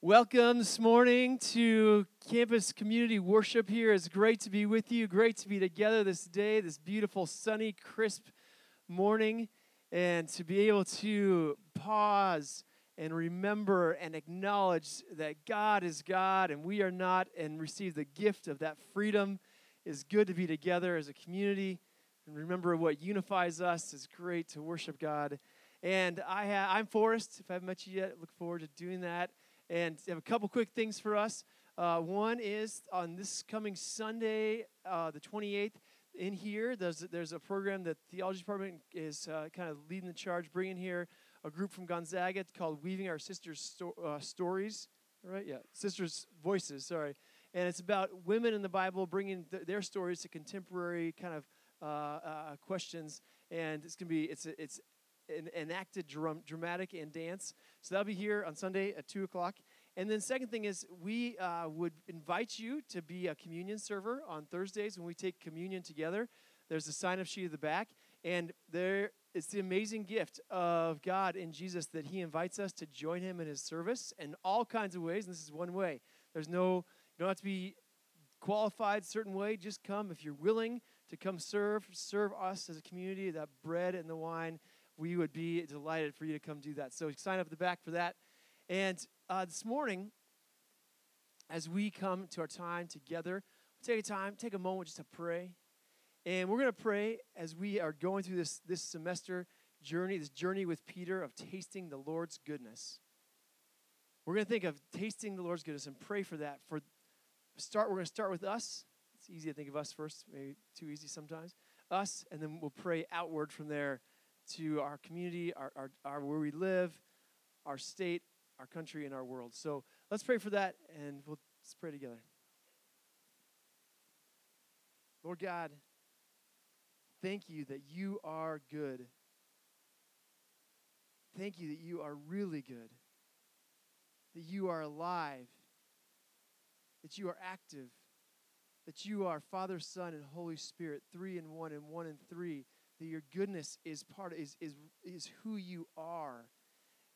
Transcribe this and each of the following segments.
Welcome this morning to campus community worship here. It's great to be with you. Great to be together this day, this beautiful, sunny, crisp morning, and to be able to pause and remember and acknowledge that God is God and we are not, and receive the gift of that freedom. It's good to be together as a community and remember what unifies us. It's great to worship God. And I ha- I'm Forrest. If I haven't met you yet, look forward to doing that. And have a couple quick things for us. Uh, one is on this coming Sunday, uh, the 28th, in here, there's, there's a program that the theology department is uh, kind of leading the charge, bringing here a group from Gonzaga called Weaving Our Sisters Sto- uh, Stories. Right? Yeah, Sisters Voices, sorry. And it's about women in the Bible bringing th- their stories to contemporary kind of uh, uh, questions. And it's going to be, it's, it's enacted drum, dramatic and dance. So that'll be here on Sunday at 2 o'clock. And then second thing is we uh, would invite you to be a communion server on Thursdays when we take communion together. There's a sign-up sheet at the back, and there it's the amazing gift of God in Jesus that He invites us to join Him in His service in all kinds of ways. And this is one way. There's no you don't have to be qualified certain way. Just come if you're willing to come serve, serve us as a community. That bread and the wine we would be delighted for you to come do that. So sign up at the back for that. And uh, this morning, as we come to our time together, take a time, take a moment just to pray. And we're going to pray as we are going through this, this semester journey, this journey with Peter of tasting the Lord's goodness. We're going to think of tasting the Lord's goodness and pray for that. For start, we're going to start with us. It's easy to think of us first, maybe too easy sometimes. Us, and then we'll pray outward from there to our community, our, our, our where we live, our state, our country, and our world. So let's pray for that, and we'll let's pray together. Lord God, thank you that you are good. Thank you that you are really good, that you are alive, that you are active, that you are Father, Son, and Holy Spirit, three in one and one in three that your goodness is part of, is, is, is who you are.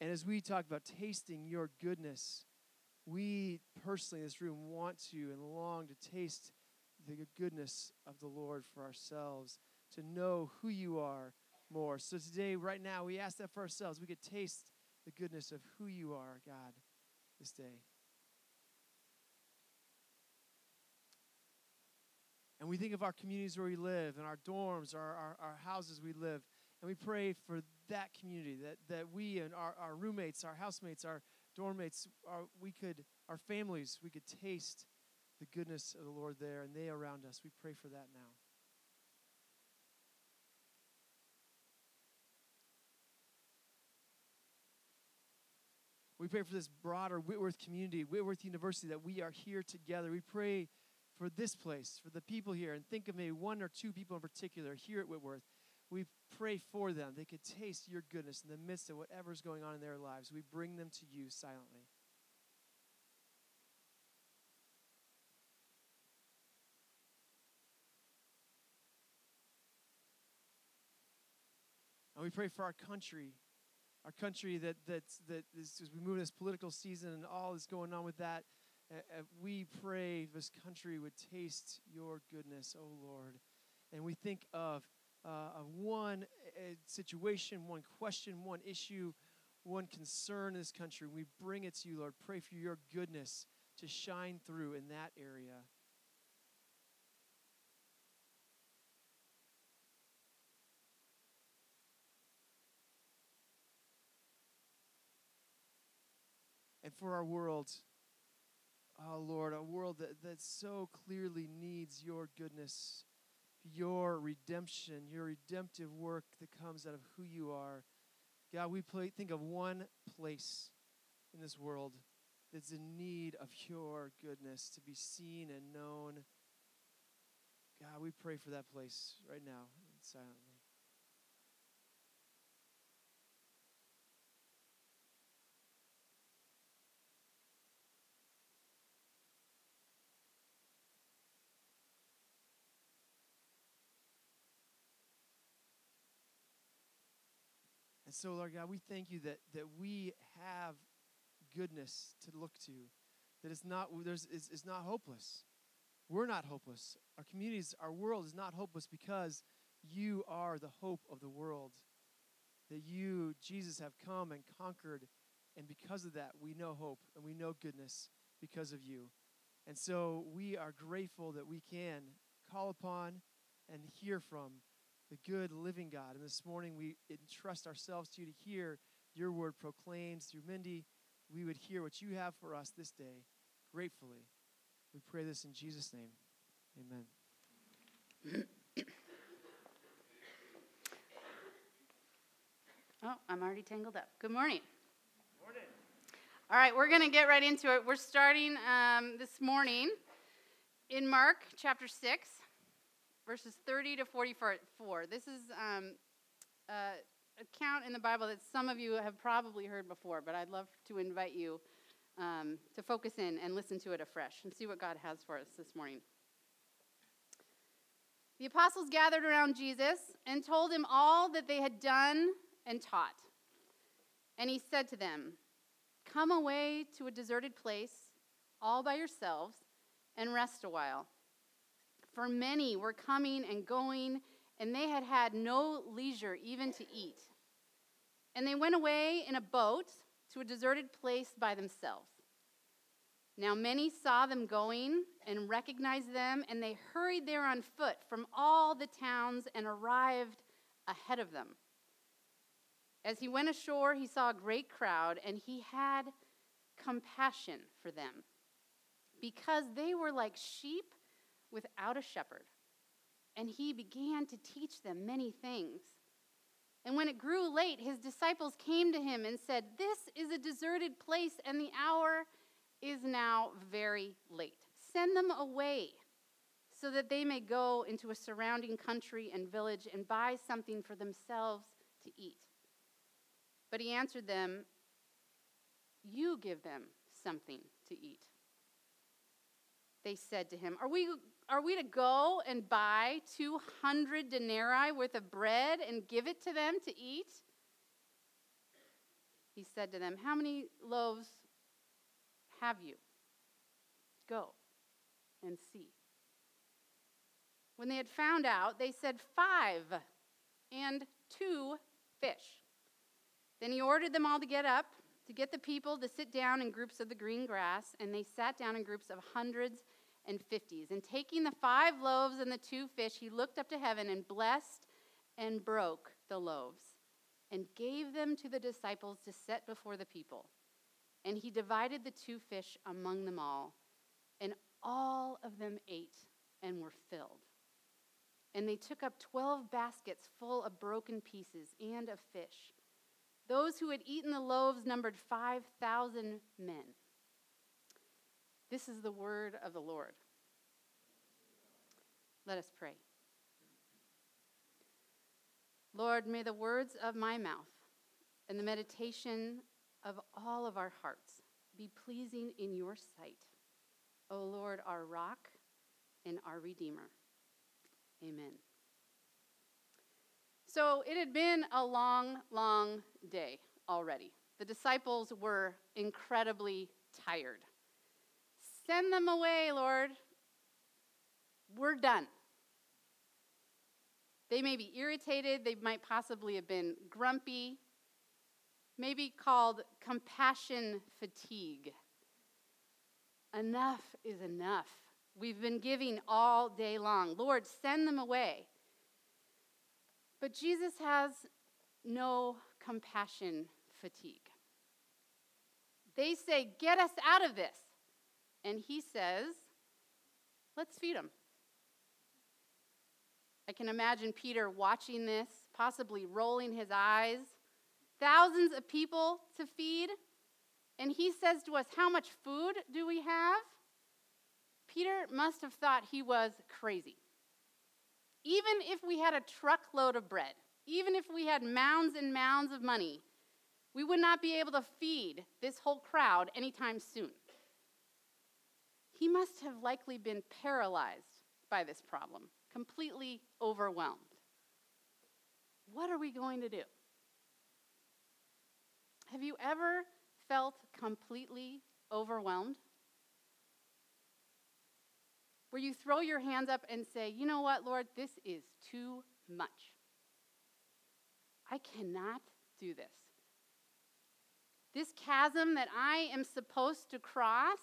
And as we talk about tasting your goodness, we personally in this room want to and long to taste the goodness of the Lord for ourselves, to know who you are more. So today, right now, we ask that for ourselves. We could taste the goodness of who you are, God, this day. And we think of our communities where we live and our dorms, our, our, our houses we live. And we pray for that community, that, that we and our, our roommates, our housemates, our dorm mates, our, we could, our families, we could taste the goodness of the Lord there and they around us. We pray for that now. We pray for this broader Whitworth community, Whitworth University, that we are here together. We pray for this place, for the people here, and think of maybe one or two people in particular here at Whitworth. We pray for them. They could taste your goodness in the midst of whatever's going on in their lives. We bring them to you silently. And we pray for our country, our country that, that, that is, as we move in this political season and all that's going on with that, uh, we pray this country would taste your goodness, oh Lord. And we think of, uh, one uh, situation, one question, one issue, one concern in this country. We bring it to you, Lord. Pray for your goodness to shine through in that area. And for our world, oh Lord, a world that, that so clearly needs your goodness, your redemption, your redemptive work that comes out of who you are. God, we play, think of one place in this world that's in need of your goodness to be seen and known. God, we pray for that place right now silently. And so, Lord God, we thank you that, that we have goodness to look to, that is not, there's, is, is not hopeless. We're not hopeless. Our communities, our world is not hopeless because you are the hope of the world. That you, Jesus, have come and conquered, and because of that, we know hope and we know goodness because of you. And so we are grateful that we can call upon and hear from the good living God. And this morning we entrust ourselves to you to hear your word proclaimed through Mindy. We would hear what you have for us this day gratefully. We pray this in Jesus' name. Amen. Oh, I'm already tangled up. Good morning. Morning. All right, we're going to get right into it. We're starting um, this morning in Mark chapter 6, verses 30 to 44. This is um, uh, account in the Bible that some of you have probably heard before, but I'd love to invite you um, to focus in and listen to it afresh and see what God has for us this morning. The apostles gathered around Jesus and told him all that they had done and taught. And he said to them, Come away to a deserted place all by yourselves and rest a while. For many were coming and going, and they had had no leisure even to eat. And they went away in a boat to a deserted place by themselves. Now many saw them going and recognized them, and they hurried there on foot from all the towns and arrived ahead of them. As he went ashore, he saw a great crowd, and he had compassion for them because they were like sheep without a shepherd. And he began to teach them many things. And when it grew late, his disciples came to him and said, This is a deserted place, and the hour is now very late. Send them away so that they may go into a surrounding country and village and buy something for themselves to eat. But he answered them, You give them something to eat. They said to him, Are we, are we to go and buy 200 denarii worth of bread and give it to them to eat? He said to them, How many loaves have you? Go and see. When they had found out, they said, Five and two fish. Then he ordered them all to get up, to get the people to sit down in groups of the green grass, and they sat down in groups of hundreds and fifties. And taking the five loaves and the two fish, he looked up to heaven and blessed and broke the loaves and gave them to the disciples to set before the people. And he divided the two fish among them all, and all of them ate and were filled. And they took up twelve baskets full of broken pieces and of fish. Those who had eaten the loaves numbered 5,000 men. This is the word of the Lord. Let us pray. Lord, may the words of my mouth and the meditation of all of our hearts be pleasing in your sight, O Lord, our rock and our Redeemer. Amen. So it had been a long, long day already. The disciples were incredibly tired. Send them away, Lord. We're done. They may be irritated, they might possibly have been grumpy, maybe called compassion fatigue. Enough is enough. We've been giving all day long. Lord, send them away. But Jesus has no compassion fatigue. They say, Get us out of this. And he says, Let's feed them. I can imagine Peter watching this, possibly rolling his eyes. Thousands of people to feed. And he says to us, How much food do we have? Peter must have thought he was crazy. Even if we had a truckload of bread, even if we had mounds and mounds of money, we would not be able to feed this whole crowd anytime soon. He must have likely been paralyzed by this problem, completely overwhelmed. What are we going to do? Have you ever felt completely overwhelmed? Where you throw your hands up and say, you know what, Lord, this is too much. I cannot do this. This chasm that I am supposed to cross,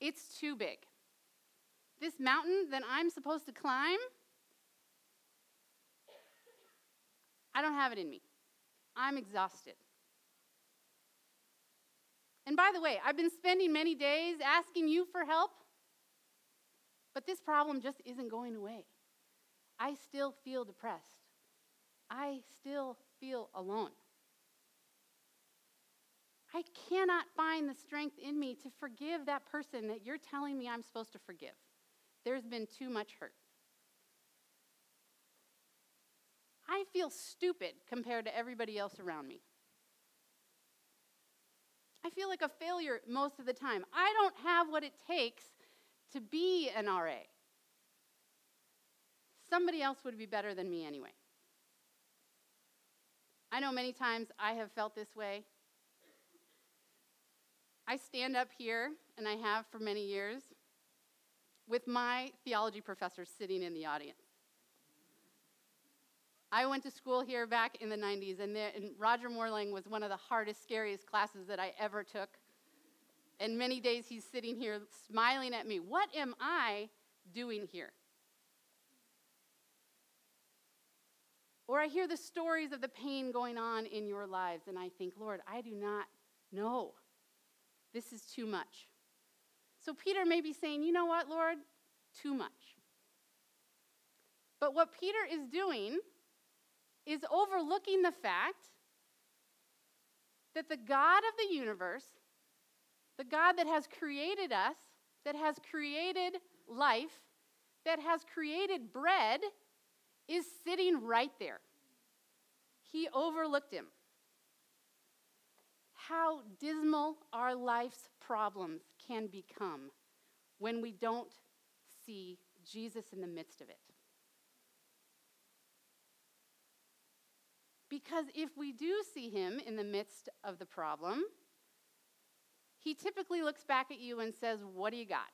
it's too big. This mountain that I'm supposed to climb, I don't have it in me. I'm exhausted. And by the way, I've been spending many days asking you for help, but this problem just isn't going away. I still feel depressed. I still feel alone. I cannot find the strength in me to forgive that person that you're telling me I'm supposed to forgive. There's been too much hurt. I feel stupid compared to everybody else around me. I feel like a failure most of the time. I don't have what it takes to be an RA. Somebody else would be better than me anyway. I know many times I have felt this way. I stand up here, and I have for many years, with my theology professor sitting in the audience. I went to school here back in the 90s, and, there, and Roger Mohrlang was one of the hardest, scariest classes that I ever took. And many days he's sitting here smiling at me. What am I doing here? Or I hear the stories of the pain going on in your lives, and I think, Lord, I do not know. This is too much. So Peter may be saying, you know what, Lord? Too much. But what Peter is doing is overlooking the fact that the God of the universe, the God that has created us, that has created life, that has created bread, is sitting right there. He overlooked him. How dismal our life's problems can become when we don't see Jesus in the midst of it. Because if we do see him in the midst of the problem, he typically looks back at you and says, What do you got?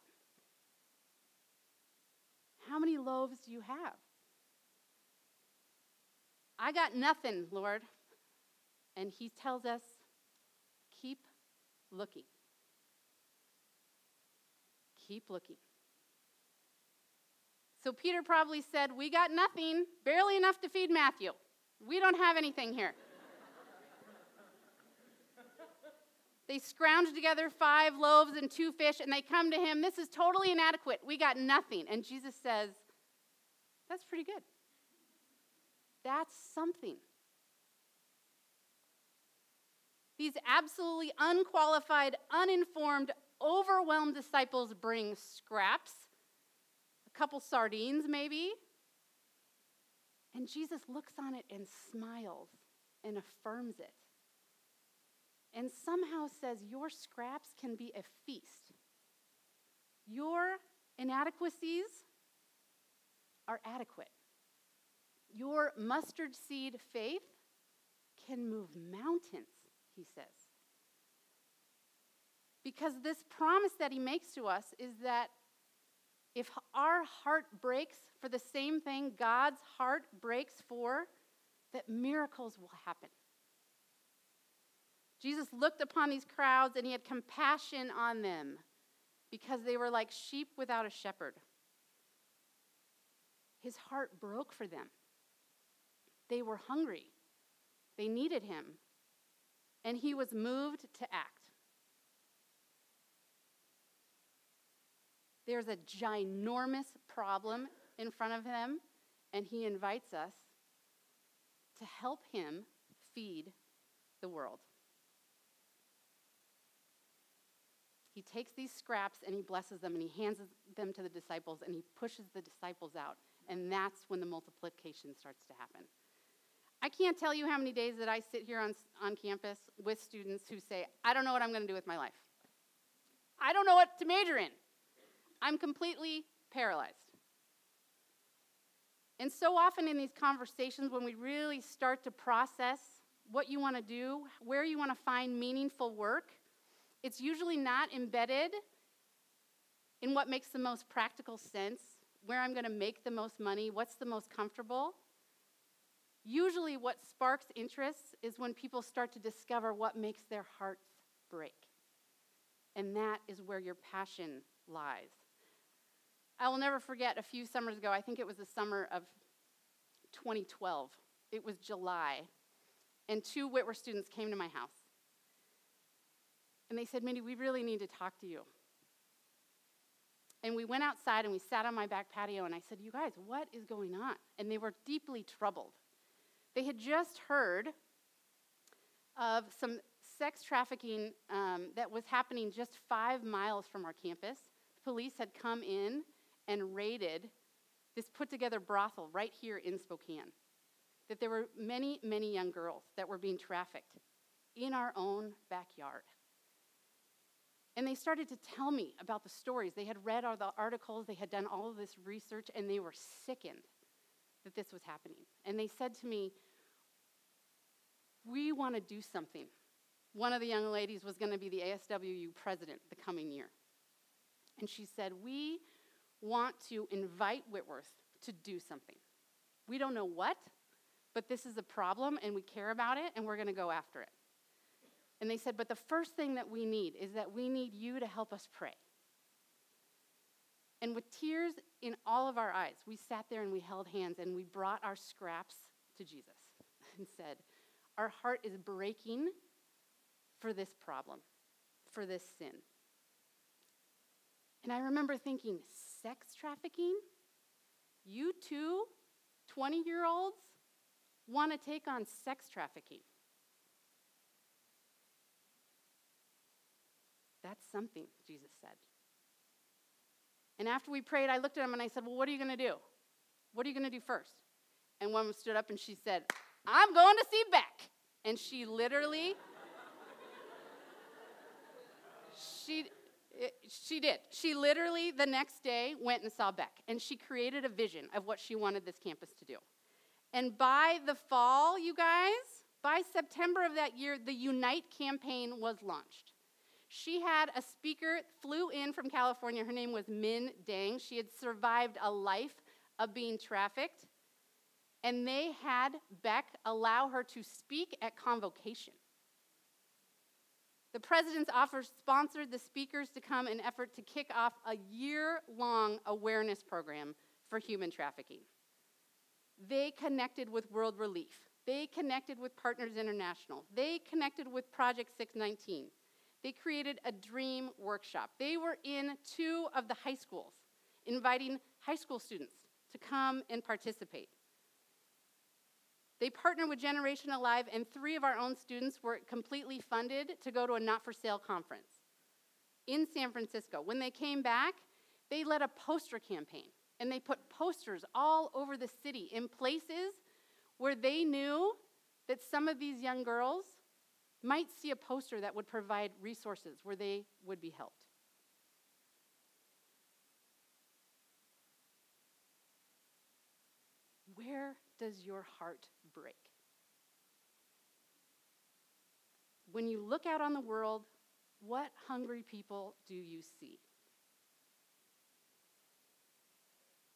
How many loaves do you have? I got nothing, Lord. And he tells us, keep looking. Keep looking. So Peter probably said, We got nothing, barely enough to feed Matthew. We don't have anything here. they scrounge together five loaves and two fish, and they come to him. This is totally inadequate. We got nothing. And Jesus says, That's pretty good. That's something. These absolutely unqualified, uninformed, overwhelmed disciples bring scraps, a couple sardines maybe. And Jesus looks on it and smiles and affirms it. And somehow says, Your scraps can be a feast. Your inadequacies are adequate. Your mustard seed faith can move mountains, he says. Because this promise that he makes to us is that if our heart breaks for the same thing God's heart breaks for, that miracles will happen. Jesus looked upon these crowds and he had compassion on them because they were like sheep without a shepherd. His heart broke for them. They were hungry, they needed him, and he was moved to act. There's a ginormous problem in front of him, and he invites us to help him feed the world. He takes these scraps and he blesses them and he hands them to the disciples and he pushes the disciples out. And that's when the multiplication starts to happen. I can't tell you how many days that I sit here on, on campus with students who say, I don't know what I'm going to do with my life. I don't know what to major in. I'm completely paralyzed. And so often in these conversations, when we really start to process what you want to do, where you want to find meaningful work, It's usually not embedded in what makes the most practical sense, where I'm going to make the most money, what's the most comfortable. Usually, what sparks interest is when people start to discover what makes their hearts break. And that is where your passion lies. I will never forget a few summers ago, I think it was the summer of 2012. It was July, and two Whitworth students came to my house. And they said, Mindy, we really need to talk to you. And we went outside and we sat on my back patio, and I said, You guys, what is going on? And they were deeply troubled. They had just heard of some sex trafficking um, that was happening just five miles from our campus. Police had come in and raided this put together brothel right here in Spokane. That there were many, many young girls that were being trafficked in our own backyard. And they started to tell me about the stories. They had read all the articles, they had done all of this research, and they were sickened that this was happening. And they said to me, We want to do something. One of the young ladies was going to be the ASWU president the coming year. And she said, We want to invite Whitworth to do something. We don't know what, but this is a problem and we care about it and we're going to go after it. And they said, But the first thing that we need is that we need you to help us pray. And with tears in all of our eyes, we sat there and we held hands and we brought our scraps to Jesus and said, Our heart is breaking for this problem, for this sin. And I remember thinking, sex trafficking? You two, 20 year olds, want to take on sex trafficking. That's something, Jesus said. And after we prayed, I looked at him and I said, Well, what are you going to do? What are you going to do first? And one stood up and she said, I'm going to see Beck. And she literally, she, she did. She literally, the next day, went and saw Beck. And she created a vision of what she wanted this campus to do. And by the fall, you guys, by September of that year, the Unite campaign was launched. She had a speaker, flew in from California. Her name was Minh Dang. She had survived a life of being trafficked. And they had Beck allow her to speak at convocation. The president's office sponsored the speakers to come in effort to kick off a year long awareness program for human trafficking. They connected with World Relief. They connected with Partners International. They connected with Project 619. They created a dream workshop. They were in two of the high schools, inviting high school students to come and participate. They partnered with Generation Alive, and three of our own students were completely funded to go to a not for sale conference in San Francisco. When they came back, they led a poster campaign, and they put posters all over the city in places where they knew that some of these young girls might see a poster that would provide resources where they would be helped. Where does your heart break? When you look out on the world, what hungry people do you see?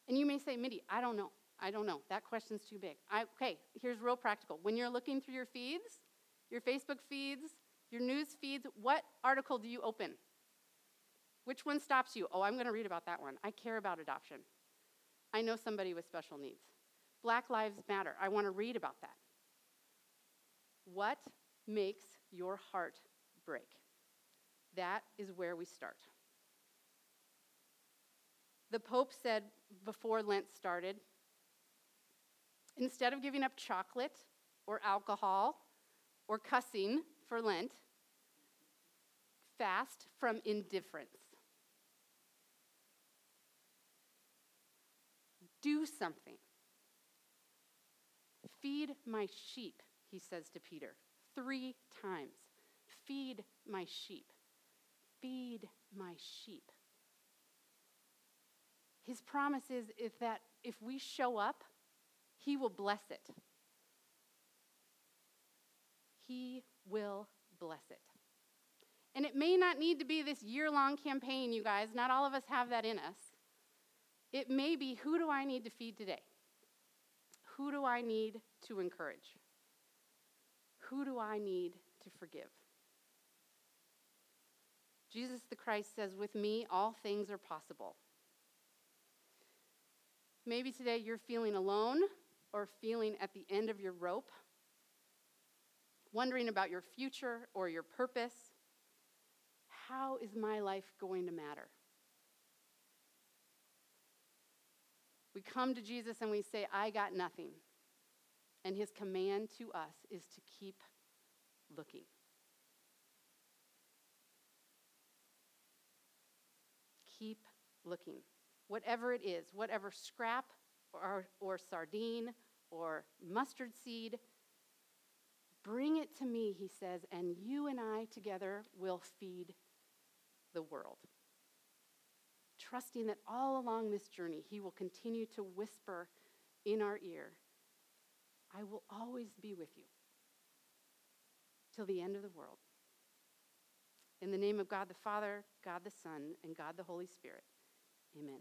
And you may say, Mindy, I don't know. I don't know. That question's too big. I, okay, here's real practical. When you're looking through your feeds, your Facebook feeds, your news feeds, what article do you open? Which one stops you? Oh, I'm going to read about that one. I care about adoption. I know somebody with special needs. Black Lives Matter. I want to read about that. What makes your heart break? That is where we start. The Pope said before Lent started instead of giving up chocolate or alcohol or cussing for Lent, fast from indifference. Do something. Feed my sheep, he says to Peter three times. Feed my sheep. Feed my sheep. His promise is that if we show up, he will bless it. He will bless it. And it may not need to be this year long campaign, you guys. Not all of us have that in us. It may be who do I need to feed today? Who do I need to encourage? Who do I need to forgive? Jesus the Christ says, With me, all things are possible. Maybe today you're feeling alone or feeling at the end of your rope, wondering about your future or your purpose. How is my life going to matter? We come to Jesus and we say, I got nothing. And his command to us is to keep looking. Keep looking. Whatever it is, whatever scrap or, or sardine or mustard seed, bring it to me, he says, and you and I together will feed the world. Trusting that all along this journey, he will continue to whisper in our ear, I will always be with you till the end of the world. In the name of God the Father, God the Son, and God the Holy Spirit, amen.